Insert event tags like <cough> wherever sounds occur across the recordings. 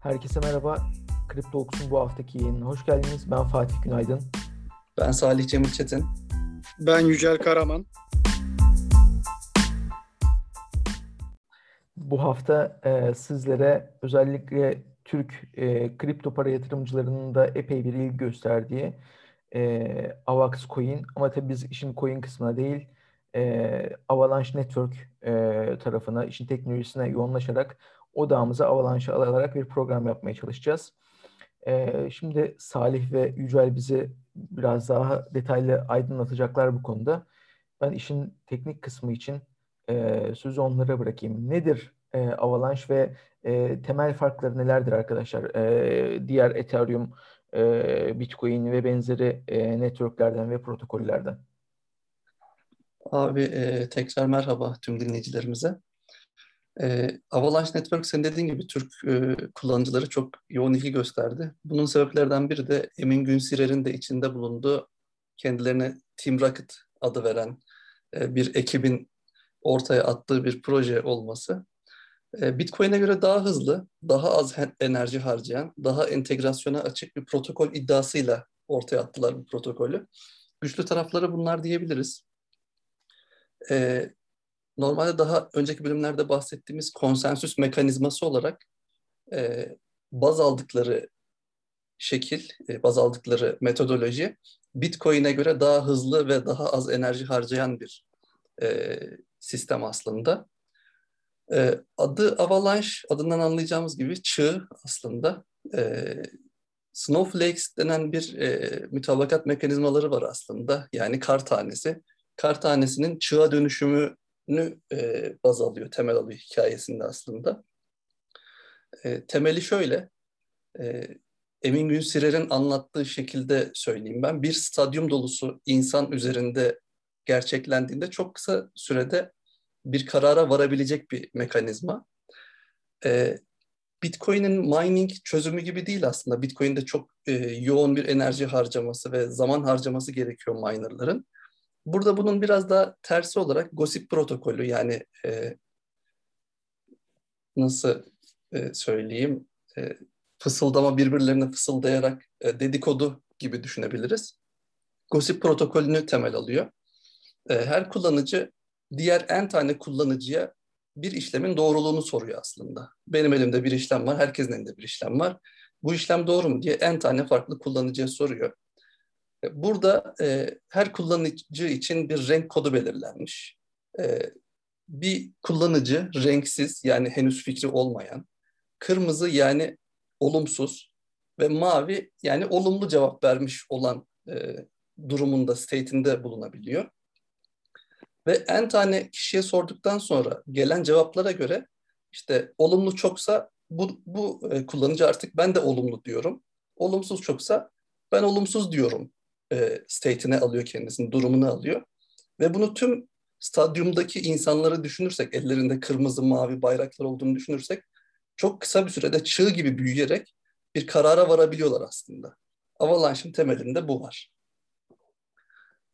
Herkese merhaba. CryptoX'un bu haftaki yayınına hoş geldiniz. Ben Fatih Günaydın. Ben Salih Cemil Çetin. Ben Yücel Karaman. Bu hafta e, sizlere özellikle Türk e, kripto para yatırımcılarının da epey bir ilgi gösterdiği e, Avax Coin ama tabii biz işin coin kısmına değil e, Avalanche Network e, tarafına, işin teknolojisine yoğunlaşarak odağımıza Avalanche'ı alarak bir program yapmaya çalışacağız. E, şimdi Salih ve Yücel bizi biraz daha detaylı aydınlatacaklar bu konuda. Ben işin teknik kısmı için e, sözü onlara bırakayım. Nedir e, Avalanche ve e, temel farkları nelerdir arkadaşlar? E, diğer Ethereum, e, Bitcoin ve benzeri e, networklerden ve protokollerden. Abi e, tekrar merhaba tüm dinleyicilerimize. E, Avalanche Network senin dediğin gibi Türk e, kullanıcıları çok yoğun ilgi gösterdi. Bunun sebeplerden biri de Emin Günsirer'in de içinde bulunduğu kendilerine Team Rocket adı veren e, bir ekibin ortaya attığı bir proje olması. E, Bitcoin'e göre daha hızlı, daha az enerji harcayan, daha entegrasyona açık bir protokol iddiasıyla ortaya attılar bu protokolü. Güçlü tarafları bunlar diyebiliriz. E, normalde daha önceki bölümlerde bahsettiğimiz konsensüs mekanizması olarak e, baz aldıkları şekil, e, baz aldıkları metodoloji Bitcoin'e göre daha hızlı ve daha az enerji harcayan bir e, sistem aslında. E, adı Avalanche, adından anlayacağımız gibi çığ aslında. E, Snowflakes denen bir e, mütabakat mekanizmaları var aslında. Yani kar tanesi. Kar tanesinin çığa dönüşümünü e, baz alıyor, temel alıyor hikayesinde aslında. E, temeli şöyle, e, Emin Günsirer'in anlattığı şekilde söyleyeyim ben. Bir stadyum dolusu insan üzerinde gerçeklendiğinde çok kısa sürede bir karara varabilecek bir mekanizma. E, Bitcoin'in mining çözümü gibi değil aslında. Bitcoin'de çok e, yoğun bir enerji harcaması ve zaman harcaması gerekiyor minerların. Burada bunun biraz daha tersi olarak Gossip protokolü yani e, nasıl e, söyleyeyim e, fısıldama birbirlerine fısıldayarak e, dedikodu gibi düşünebiliriz. Gossip protokolünü temel alıyor. E, her kullanıcı diğer en tane kullanıcıya bir işlemin doğruluğunu soruyor aslında. Benim elimde bir işlem var, herkesin elinde bir işlem var. Bu işlem doğru mu diye en tane farklı kullanıcıya soruyor. E, burada e, her kullanıcı için bir renk kodu belirlenmiş. E, bir kullanıcı renksiz yani henüz fikri olmayan, kırmızı yani olumsuz ve mavi yani olumlu cevap vermiş olan e, durumunda, state'inde bulunabiliyor. Ve en tane kişiye sorduktan sonra gelen cevaplara göre işte olumlu çoksa bu, bu e, kullanıcı artık ben de olumlu diyorum. Olumsuz çoksa ben olumsuz diyorum e, state'ine alıyor kendisini, durumunu alıyor. Ve bunu tüm stadyumdaki insanları düşünürsek, ellerinde kırmızı mavi bayraklar olduğunu düşünürsek çok kısa bir sürede çığ gibi büyüyerek bir karara varabiliyorlar aslında. Avalanche'ın temelinde bu var.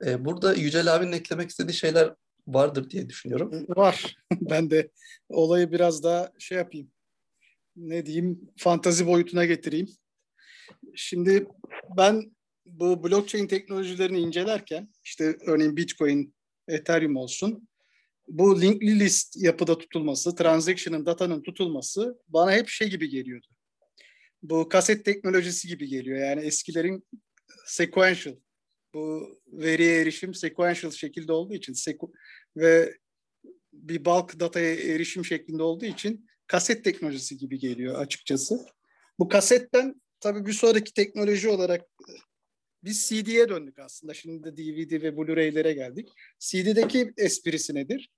Ee, burada Yücel abinin eklemek istediği şeyler vardır diye düşünüyorum. Var. <laughs> ben de olayı biraz daha şey yapayım. Ne diyeyim? Fantazi boyutuna getireyim. Şimdi ben bu blockchain teknolojilerini incelerken işte örneğin Bitcoin, Ethereum olsun bu linkli list yapıda tutulması, transaction'ın, datanın tutulması bana hep şey gibi geliyordu. Bu kaset teknolojisi gibi geliyor. Yani eskilerin sequential bu veriye erişim sequential şekilde olduğu için seku ve bir bulk dataya erişim şeklinde olduğu için kaset teknolojisi gibi geliyor açıkçası. Bu kasetten tabii bir sonraki teknoloji olarak biz CD'ye döndük aslında. Şimdi de DVD ve Blu-ray'lere geldik. CD'deki esprisi nedir?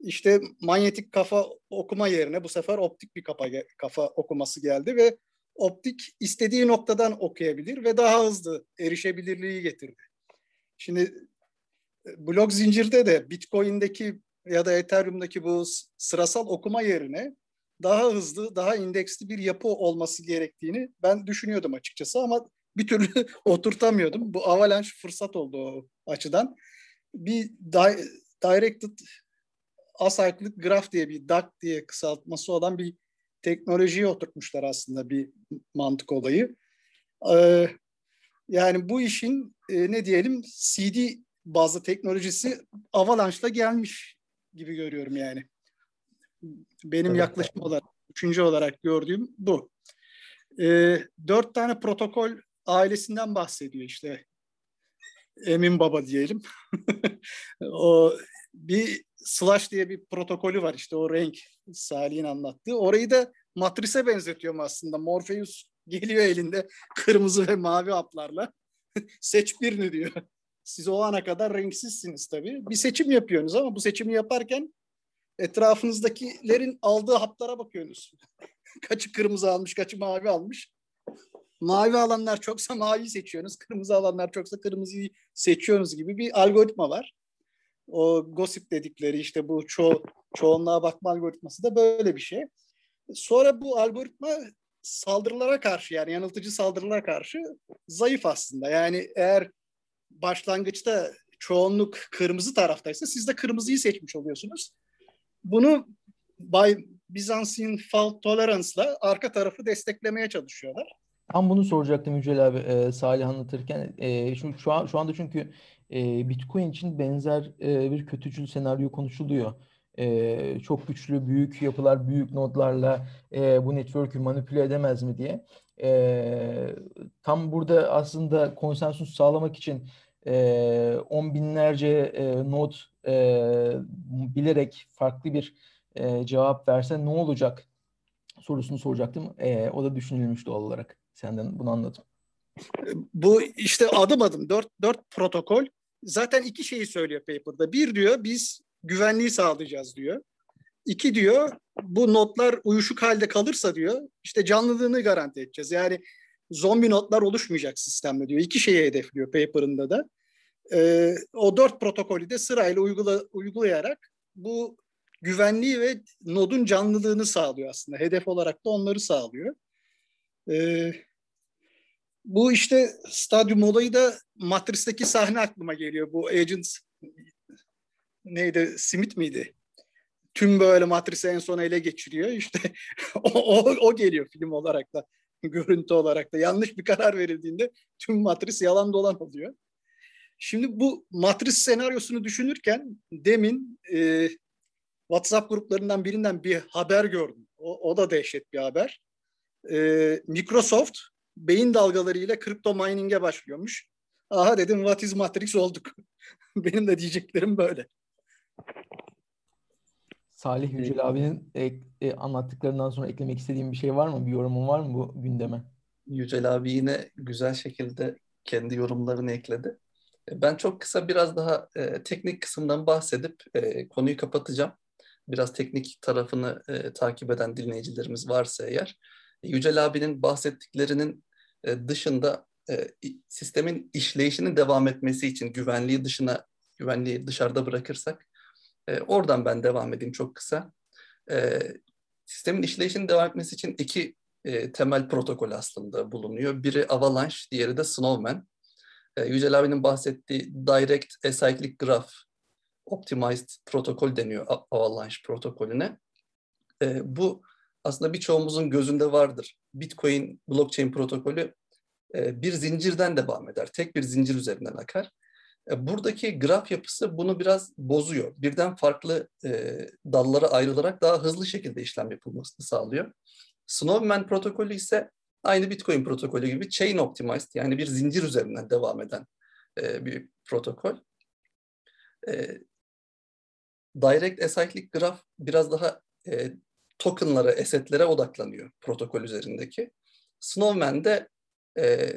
İşte manyetik kafa okuma yerine bu sefer optik bir kafa, kafa okuması geldi ve optik istediği noktadan okuyabilir ve daha hızlı erişebilirliği getirdi. Şimdi e, blok zincirde de Bitcoin'deki ya da Ethereum'daki bu sırasal okuma yerine daha hızlı, daha indeksli bir yapı olması gerektiğini ben düşünüyordum açıkçası ama bir türlü <laughs> oturtamıyordum. Bu Avalanche fırsat oldu o açıdan. Bir di- Directed Acyclic Graph diye bir DAG diye kısaltması olan bir teknolojiye oturtmuşlar aslında bir mantık olayı. Ee, yani bu işin e, ne diyelim CD bazı teknolojisi Avalanche'la gelmiş gibi görüyorum yani. Benim evet. yaklaşım olarak, üçüncü olarak gördüğüm bu. Ee, dört tane protokol ailesinden bahsediyor işte. Emin Baba diyelim. <laughs> o bir Slash diye bir protokolü var işte o renk Salih'in anlattığı. Orayı da matrise benzetiyorum aslında. Morpheus geliyor elinde kırmızı ve mavi haplarla. <laughs> Seç birini diyor. Siz o ana kadar renksizsiniz tabii. Bir seçim yapıyorsunuz ama bu seçimi yaparken etrafınızdakilerin aldığı haplara bakıyorsunuz. <laughs> kaçı kırmızı almış, kaçı mavi almış. Mavi alanlar çoksa mavi seçiyorsunuz, kırmızı alanlar çoksa kırmızıyı seçiyorsunuz gibi bir algoritma var. O gossip dedikleri işte bu ço çoğunluğa bakma algoritması da böyle bir şey. Sonra bu algoritma saldırılara karşı yani yanıltıcı saldırılara karşı zayıf aslında. Yani eğer başlangıçta çoğunluk kırmızı taraftaysa siz de kırmızıyı seçmiş oluyorsunuz. Bunu by Byzantine Fault Tolerance'la arka tarafı desteklemeye çalışıyorlar. Tam bunu soracaktım Yücel abi e, Salih anlatırken. E, şu, şu, an, şu anda çünkü e, Bitcoin için benzer e, bir kötücül senaryo konuşuluyor. E, çok güçlü, büyük yapılar, büyük nodlarla e, bu network'ü manipüle edemez mi diye. E, tam burada aslında konsensus sağlamak için e, on binlerce e, node e, bilerek farklı bir e, cevap verse ne olacak sorusunu soracaktım. E, o da düşünülmüş doğal olarak. Senden bunu anladım. Bu işte adım adım dört, dört protokol zaten iki şeyi söylüyor paper'da. Bir diyor biz güvenliği sağlayacağız diyor. İki diyor bu notlar uyuşuk halde kalırsa diyor işte canlılığını garanti edeceğiz. Yani zombi notlar oluşmayacak sistemde diyor. İki şeyi hedefliyor paper'ında da. Ee, o dört protokolü de sırayla uygula, uygulayarak bu güvenliği ve nodun canlılığını sağlıyor aslında. Hedef olarak da onları sağlıyor. Ee, bu işte stadyum olayı da Matrix'teki sahne aklıma geliyor. Bu Agent neydi? Smith miydi? Tüm böyle Matrix'i en son ele geçiriyor. İşte <laughs> o, o, o geliyor film olarak da, görüntü olarak da. Yanlış bir karar verildiğinde tüm Matrix yalan dolan oluyor. Şimdi bu Matrix senaryosunu düşünürken demin e, WhatsApp gruplarından birinden bir haber gördüm. O, o da dehşet bir haber. E, Microsoft beyin dalgalarıyla kripto mining'e başlıyormuş. Aha dedim what is Matrix olduk. <laughs> Benim de diyeceklerim böyle. Salih Yücel abinin e, e, anlattıklarından sonra eklemek istediğim bir şey var mı? Bir yorumun var mı bu gündeme? Yücel abi yine güzel şekilde kendi yorumlarını ekledi. E, ben çok kısa biraz daha e, teknik kısımdan bahsedip e, konuyu kapatacağım. Biraz teknik tarafını e, takip eden dinleyicilerimiz varsa eğer. Yücel abinin bahsettiklerinin e, dışında e, sistemin işleyişinin devam etmesi için güvenliği dışına güvenliği dışarıda bırakırsak e, oradan ben devam edeyim çok kısa. Sistemin işleyişinin devam etmesi için iki temel protokol aslında bulunuyor. Biri Avalanche, diğeri de Snowman. Yücel abinin bahsettiği Direct Acyclic Graph Optimized protokol deniyor Avalanche protokolüne. Bu aslında birçoğumuzun gözünde vardır. Bitcoin blockchain protokolü e, bir zincirden devam eder. Tek bir zincir üzerinden akar. E, buradaki graf yapısı bunu biraz bozuyor. Birden farklı e, dallara ayrılarak daha hızlı şekilde işlem yapılmasını sağlıyor. Snowman protokolü ise aynı Bitcoin protokolü gibi chain optimized yani bir zincir üzerinden devam eden bir protokol. Direct Acyclic Graph biraz daha tokenlara, assetlere odaklanıyor protokol üzerindeki. Snowman de e,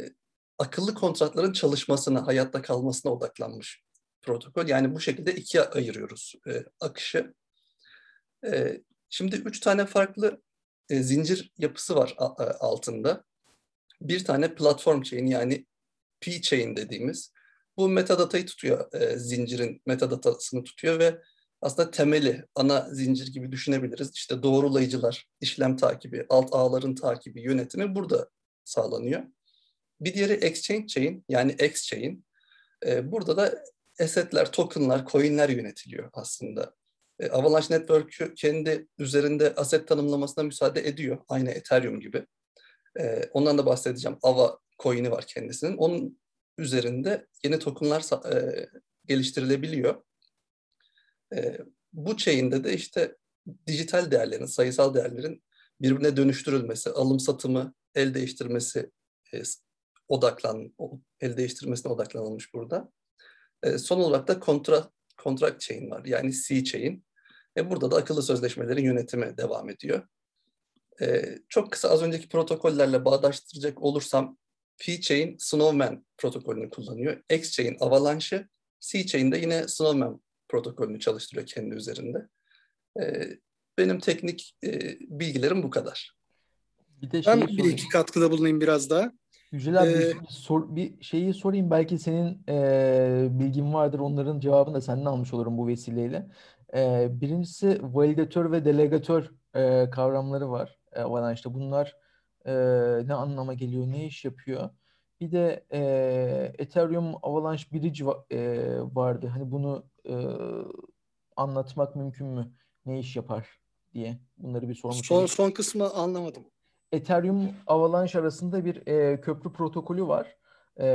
akıllı kontratların çalışmasına, hayatta kalmasına odaklanmış protokol. Yani bu şekilde ikiye ayırıyoruz e, akışı. E, şimdi üç tane farklı e, zincir yapısı var a, a, altında. Bir tane platform chain yani P-chain dediğimiz. Bu metadatayı tutuyor, e, zincirin metadatasını tutuyor ve aslında temeli, ana zincir gibi düşünebiliriz. İşte doğrulayıcılar, işlem takibi, alt ağların takibi, yönetimi burada sağlanıyor. Bir diğeri exchange chain yani X chain. Ee, burada da esetler, tokenlar, coinler yönetiliyor aslında. E, Avalanche Network'ü kendi üzerinde aset tanımlamasına müsaade ediyor. Aynı Ethereum gibi. E, ondan da bahsedeceğim. Ava coin'i var kendisinin. Onun üzerinde yeni tokenlar e, geliştirilebiliyor. E, bu chain'de de işte dijital değerlerin, sayısal değerlerin birbirine dönüştürülmesi, alım satımı, el değiştirmesi e, odaklan, el değiştirmesine odaklanılmış burada. E, son olarak da kontra, contract chain var. Yani C-chain. E, burada da akıllı sözleşmelerin yönetimi devam ediyor. E, çok kısa az önceki protokollerle bağdaştıracak olursam P-chain Snowman protokolünü kullanıyor. X-chain Avalanche'ı, C-chain de yine Snowman protokolünü çalıştırıyor kendi üzerinde. E, benim teknik e, bilgilerim bu kadar. Bir de ben bir iki katkıda bulunayım biraz daha. Yücel abi ee, bir, sor, bir şeyi sorayım. Belki senin e, bilgin vardır. Onların cevabını da senden almış olurum bu vesileyle. E, birincisi validatör ve delegatör e, kavramları var e, Avalanche'da. Bunlar e, ne anlama geliyor, ne iş yapıyor? Bir de e, Ethereum Avalanche Bridge e, vardı. Hani bunu e, anlatmak mümkün mü? Ne iş yapar diye. Bunları bir sormuş. Son, son kısmı anlamadım. Ethereum Avalanche arasında bir e, köprü protokolü var. E,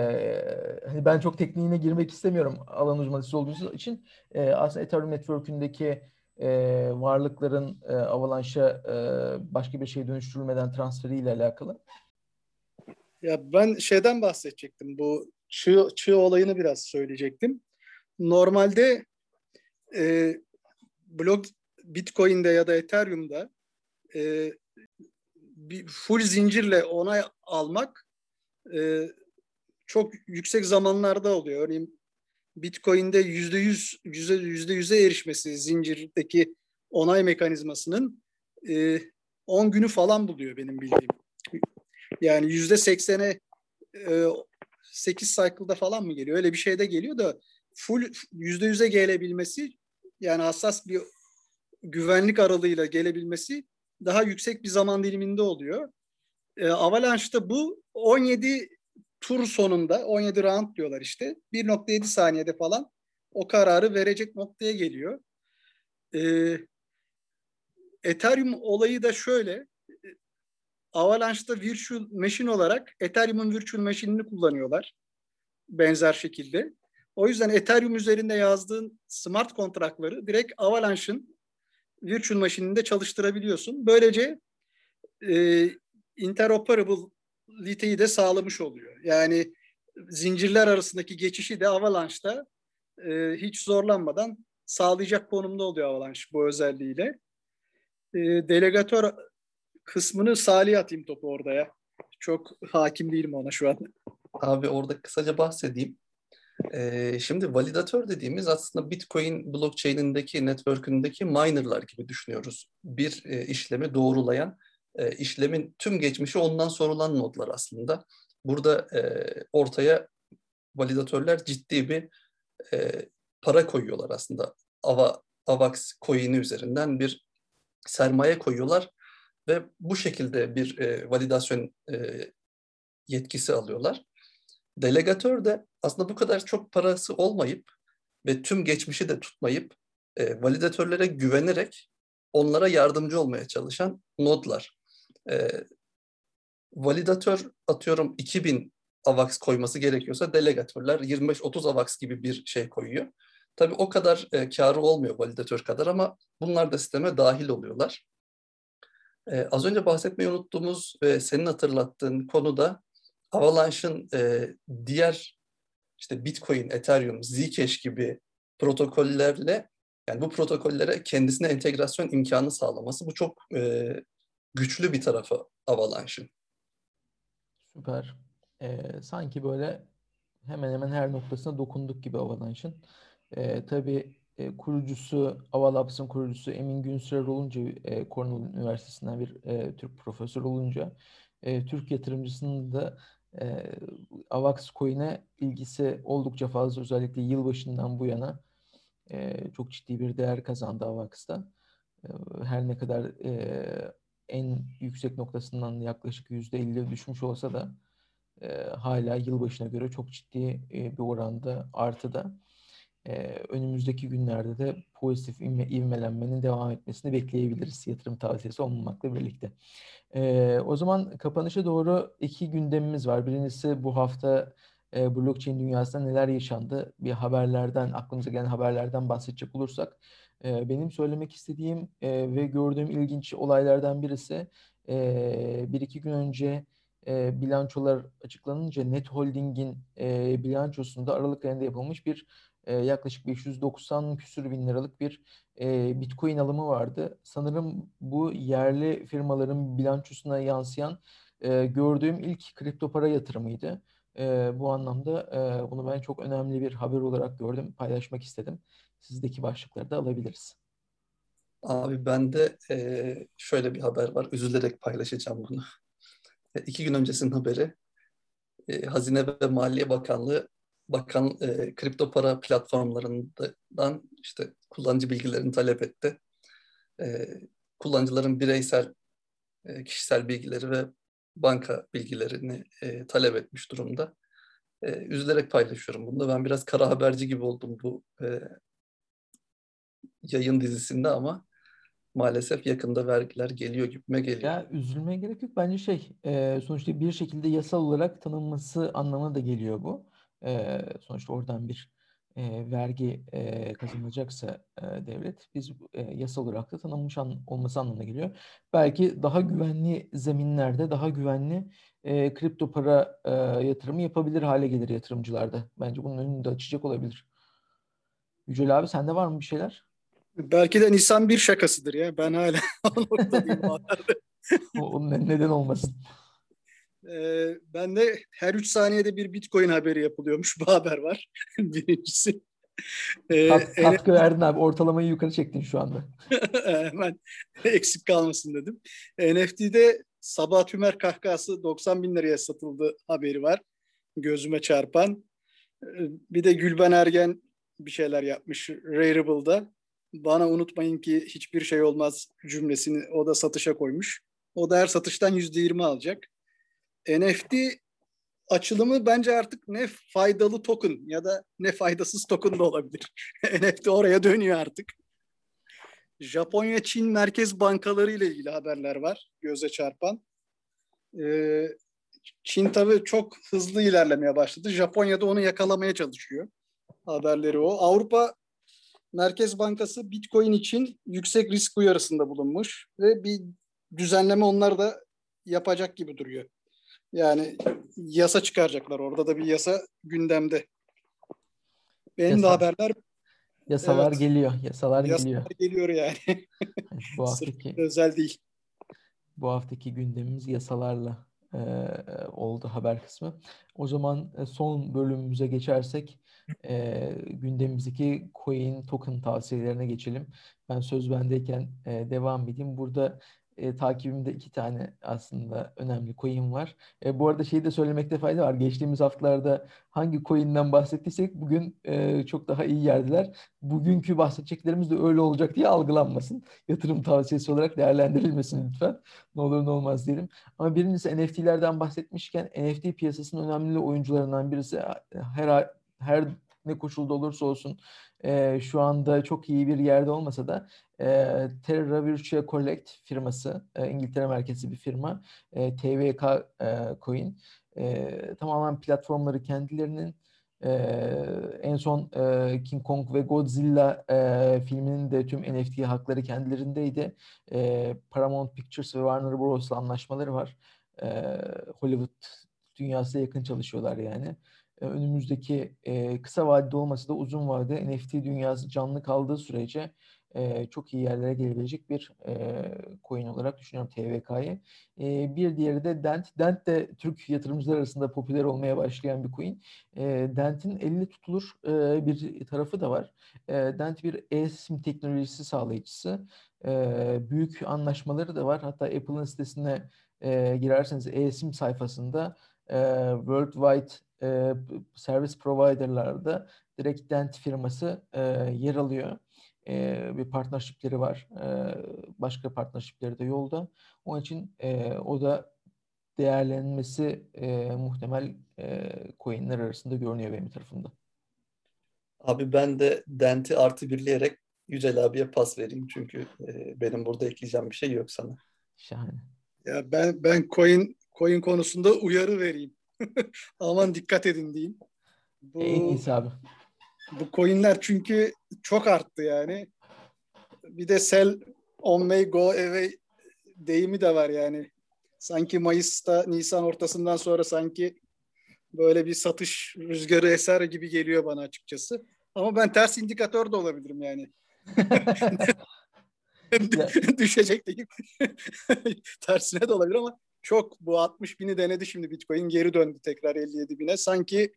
hani ben çok tekniğine girmek istemiyorum alan uzmanı olduğu için. E, aslında Ethereum Network'ündeki e, varlıkların e, Avalanche'a e, başka bir şeye dönüştürülmeden transferiyle alakalı. Ya ben şeyden bahsedecektim. Bu çığ, çığ olayını biraz söyleyecektim. Normalde e, blok Bitcoin'de ya da Ethereum'da e, bir full zincirle onay almak e, çok yüksek zamanlarda oluyor. Örneğin Bitcoin'de yüzde yüz yüzde yüze erişmesi zincirdeki onay mekanizmasının e, 10 günü falan buluyor benim bildiğim. Yani yüzde seksene e, 8 cycle'da falan mı geliyor? Öyle bir şeyde geliyor da full yüzde yüze gelebilmesi yani hassas bir güvenlik aralığıyla gelebilmesi daha yüksek bir zaman diliminde oluyor. E, Avalanche'da bu 17 tur sonunda 17 round diyorlar işte 1.7 saniyede falan o kararı verecek noktaya geliyor. E, Ethereum olayı da şöyle Avalanche'da virtual machine olarak Ethereum'un virtual machine'ini kullanıyorlar benzer şekilde. O yüzden Ethereum üzerinde yazdığın smart kontratları direkt Avalanche'ın virtual machine'inde çalıştırabiliyorsun. Böylece e, interoperability'yi de sağlamış oluyor. Yani zincirler arasındaki geçişi de Avalanche'da e, hiç zorlanmadan sağlayacak konumda oluyor Avalanche bu özelliğiyle. E, delegatör kısmını Salih atayım topu orada ya. Çok hakim değilim ona şu an. Abi orada kısaca bahsedeyim. Ee, şimdi validatör dediğimiz aslında Bitcoin blockchain'indeki, network'ündeki minerlar gibi düşünüyoruz. Bir e, işlemi doğrulayan, e, işlemin tüm geçmişi ondan sorulan nodlar aslında. Burada e, ortaya validatörler ciddi bir e, para koyuyorlar aslında. Ava, AVAX coin'i üzerinden bir sermaye koyuyorlar ve bu şekilde bir e, validasyon e, yetkisi alıyorlar. Delegatör de aslında bu kadar çok parası olmayıp ve tüm geçmişi de tutmayıp e, validatörlere güvenerek onlara yardımcı olmaya çalışan nodlar. E, validatör atıyorum 2000 AVAX koyması gerekiyorsa delegatörler 25-30 AVAX gibi bir şey koyuyor. Tabii o kadar e, karı olmuyor validatör kadar ama bunlar da sisteme dahil oluyorlar. E, az önce bahsetmeyi unuttuğumuz ve senin hatırlattığın konu da Avalanche'ın e, diğer işte Bitcoin, Ethereum, Zcash gibi protokollerle yani bu protokollere kendisine entegrasyon imkanı sağlaması bu çok e, güçlü bir tarafı Avalanche'ın. Süper. Ee, sanki böyle hemen hemen her noktasına dokunduk gibi Avalanche'ın. Ee, tabii e, kurucusu, Avalabs'ın kurucusu Emin Günsürer olunca, e, Cornell Üniversitesi'nden bir e, Türk profesör olunca, e, Türk yatırımcısının da e, AVAX coin'e ilgisi oldukça fazla özellikle yılbaşından bu yana e, çok ciddi bir değer kazandı AVAX'ta. E, her ne kadar e, en yüksek noktasından yaklaşık %50 düşmüş olsa da e, hala yılbaşına göre çok ciddi e, bir oranda artıda. E, önümüzdeki günlerde de pozitif ivme, ivmelenmenin devam etmesini bekleyebiliriz yatırım tavsiyesi olmamakla birlikte. E, o zaman kapanışa doğru iki gündemimiz var. Birincisi bu hafta e, blockchain dünyasında neler yaşandı? Bir haberlerden, aklımıza gelen haberlerden bahsedecek olursak e, benim söylemek istediğim e, ve gördüğüm ilginç olaylardan birisi e, bir iki gün önce e, bilançolar açıklanınca Net Holding'in e, bilançosunda Aralık ayında yapılmış bir e, yaklaşık 590 küsür bin liralık bir e, Bitcoin alımı vardı. Sanırım bu yerli firmaların bilançosuna yansıyan e, gördüğüm ilk kripto para yatırımıydı. E, bu anlamda e, bunu ben çok önemli bir haber olarak gördüm, paylaşmak istedim. Sizdeki başlıkları da alabiliriz. Abi bende e, şöyle bir haber var. Üzülerek paylaşacağım bunu. E, iki gün öncesinin haberi. E, Hazine ve Maliye Bakanlığı bakan e, kripto para platformlarından işte kullanıcı bilgilerini talep etti. E, kullanıcıların bireysel e, kişisel bilgileri ve banka bilgilerini e, talep etmiş durumda. E, üzülerek paylaşıyorum bunu da. Ben biraz kara haberci gibi oldum bu e, yayın dizisinde ama maalesef yakında vergiler geliyor gibime geliyor. Ya üzülmeye gerek yok. Bence şey e, sonuçta bir şekilde yasal olarak tanınması anlamına da geliyor bu. E, sonuçta oradan bir e, vergi e, kazanılacaksa e, devlet biz e, yasal olarak da tanınmış an, olması anlamına geliyor. Belki daha güvenli zeminlerde daha güvenli e, kripto para e, yatırımı yapabilir hale gelir yatırımcılarda. Bence bunun önünü de açacak olabilir. Yücel abi sende var mı bir şeyler? Belki de Nisan bir şakasıdır ya. Ben hala <laughs> o noktadayım. Onun neden olmasın? Ee, ben de her 3 saniyede bir Bitcoin haberi yapılıyormuş. <laughs> Bu haber var. <laughs> Birincisi. Ee, Kat, katkı verdin abi. Ortalamayı yukarı çektin şu anda. <laughs> Hemen eksik kalmasın dedim. NFT'de Sabah Tümer kahkası 90 bin liraya satıldı haberi var. Gözüme çarpan. Ee, bir de Gülben Ergen bir şeyler yapmış Rareable'da. Bana unutmayın ki hiçbir şey olmaz cümlesini o da satışa koymuş. O da her satıştan %20 alacak. NFT açılımı bence artık ne faydalı token ya da ne faydasız token da olabilir. <laughs> NFT oraya dönüyor artık. Japonya Çin merkez bankaları ile ilgili haberler var göze çarpan. Ee, Çin tabii çok hızlı ilerlemeye başladı. Japonya da onu yakalamaya çalışıyor. Haberleri o. Avrupa Merkez Bankası Bitcoin için yüksek risk uyarısında bulunmuş ve bir düzenleme onlar da yapacak gibi duruyor. Yani yasa çıkaracaklar. Orada da bir yasa gündemde. Benim Yasa. de haberler Yasalar evet, geliyor. Yasalar, yasalar geliyor. geliyor yani. <laughs> bu haftaki özel değil. Bu haftaki gündemimiz yasalarla e, oldu haber kısmı. O zaman e, son bölümümüze geçersek e, gündemimizdeki coin token tavsiyelerine geçelim. Ben söz bendeyken e, devam edeyim. Burada e, takibimde iki tane aslında önemli coin var. E, bu arada şeyi de söylemekte fayda var. Geçtiğimiz haftalarda hangi coin'den bahsettiysek bugün e, çok daha iyi yerdiler. Bugünkü bahsedeceklerimiz de öyle olacak diye algılanmasın. Yatırım tavsiyesi olarak değerlendirilmesin lütfen. Ne olur ne olmaz diyelim. Ama birincisi NFT'lerden bahsetmişken NFT piyasasının önemli oyuncularından birisi her her ne koşulda olursa olsun e, şu anda çok iyi bir yerde olmasa da e, Terra Virtua Collect firması, e, İngiltere merkezli bir firma, e, TVK e, Coin, e, tamamen platformları kendilerinin e, en son e, King Kong ve Godzilla e, filminin de tüm NFT hakları kendilerindeydi. E, Paramount Pictures ve Warner Bros'la anlaşmaları var. E, Hollywood dünyasına yakın çalışıyorlar yani. E, önümüzdeki e, kısa vadede olmasa da uzun vadede NFT dünyası canlı kaldığı sürece e, çok iyi yerlere gelebilecek bir e, coin olarak düşünüyorum TVK'yı. E, bir diğeri de Dent. Dent de Türk yatırımcılar arasında popüler olmaya başlayan bir coin. E, Dent'in elinde tutulur e, bir tarafı da var. E, Dent bir e-sim teknolojisi sağlayıcısı. E, büyük anlaşmaları da var. Hatta Apple'ın sitesine e, girerseniz e-sim sayfasında e, worldwide e, servis providerlarda direkt Dent firması e, yer alıyor. E, bir partnershipleri var. E, başka partnershipleri de yolda. Onun için e, o da değerlenmesi e, muhtemel e, coinler arasında görünüyor benim tarafımda. Abi ben de Dent'i artı birleyerek Yücel abiye pas vereyim. Çünkü e, benim burada ekleyeceğim bir şey yok sana. Şahane. Ya ben ben coin coin konusunda uyarı vereyim. <laughs> Aman dikkat edin diyeyim. Bu, en iyisi abi. Bu coinler çünkü çok arttı yani. Bir de sell on May go away deyimi de var yani. Sanki Mayıs'ta Nisan ortasından sonra sanki böyle bir satış rüzgarı eser gibi geliyor bana açıkçası. Ama ben ters indikatör de olabilirim yani. <laughs> <laughs> Düşecek değil. <laughs> Tersine de olabilir ama çok bu 60 bini denedi şimdi Bitcoin geri döndü tekrar 57 bine. Sanki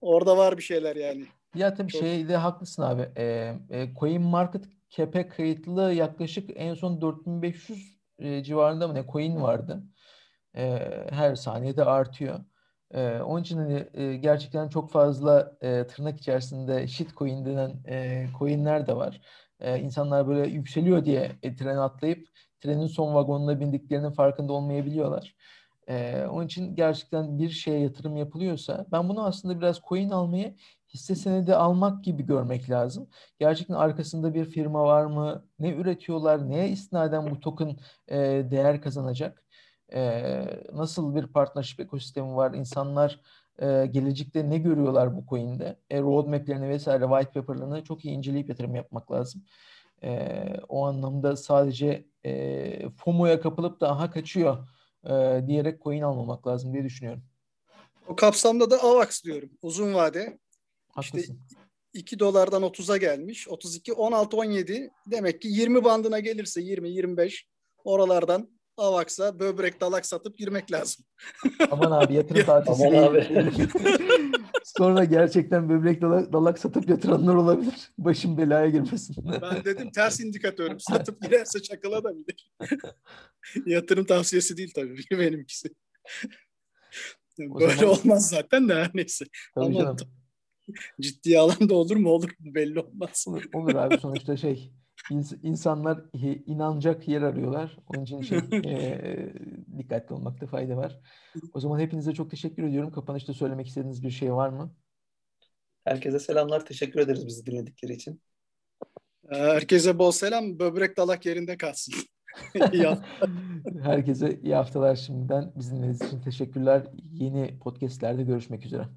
orada var bir şeyler yani. Ya tabii şeyde haklısın abi. E, e, Coin Market Cap'e kayıtlı yaklaşık en son 4500 e, civarında mı ne coin vardı. E, her saniyede artıyor. E, onun için hani e, gerçekten çok fazla e, tırnak içerisinde shitcoin denen e, coinler de var. E, insanlar böyle yükseliyor diye e, trene atlayıp trenin son vagonuna bindiklerinin farkında olmayabiliyorlar. E, onun için gerçekten bir şeye yatırım yapılıyorsa ben bunu aslında biraz coin almayı hisse senedi almak gibi görmek lazım. Gerçekten arkasında bir firma var mı? Ne üretiyorlar? Neye istinaden bu token e, değer kazanacak? E, nasıl bir partnership ekosistemi var? İnsanlar e, gelecekte ne görüyorlar bu coin'de? E, roadmap'lerini vesaire, white paper'larını çok iyi inceleyip yatırım yapmak lazım. E, o anlamda sadece e, FOMO'ya kapılıp da aha kaçıyor e, diyerek coin almamak lazım diye düşünüyorum. O kapsamda da AVAX diyorum. Uzun vade. Haklısın. İşte 2 dolardan 30'a gelmiş. 32, 16, 17. Demek ki 20 bandına gelirse 20, 25 oralardan Avax'a böbrek dalak satıp girmek lazım. <laughs> Aman abi yatırım tatisi Aman abi. <laughs> Sonra gerçekten böbrek dalak, dalak satıp yatıranlar olabilir. Başım belaya girmesin. Ben <laughs> dedim ters indikatörüm. Satıp girerse çakala da bilir. yatırım tavsiyesi değil tabii benimkisi. O Böyle zaman... olmaz zaten de neyse. Tabii Ama canım. Ciddi alanda olur mu olur mu belli olmaz. Olur, olur abi sonuçta şey insanlar inanacak yer arıyorlar. Onun için şey, <laughs> e, dikkatli olmakta fayda var. O zaman hepinize çok teşekkür ediyorum. Kapanışta söylemek istediğiniz bir şey var mı? Herkese selamlar. Teşekkür ederiz bizi dinledikleri için. Herkese bol selam. Böbrek dalak yerinde kalsın. <laughs> Herkese iyi haftalar şimdiden. Bizimle için teşekkürler. Yeni podcastlerde görüşmek üzere.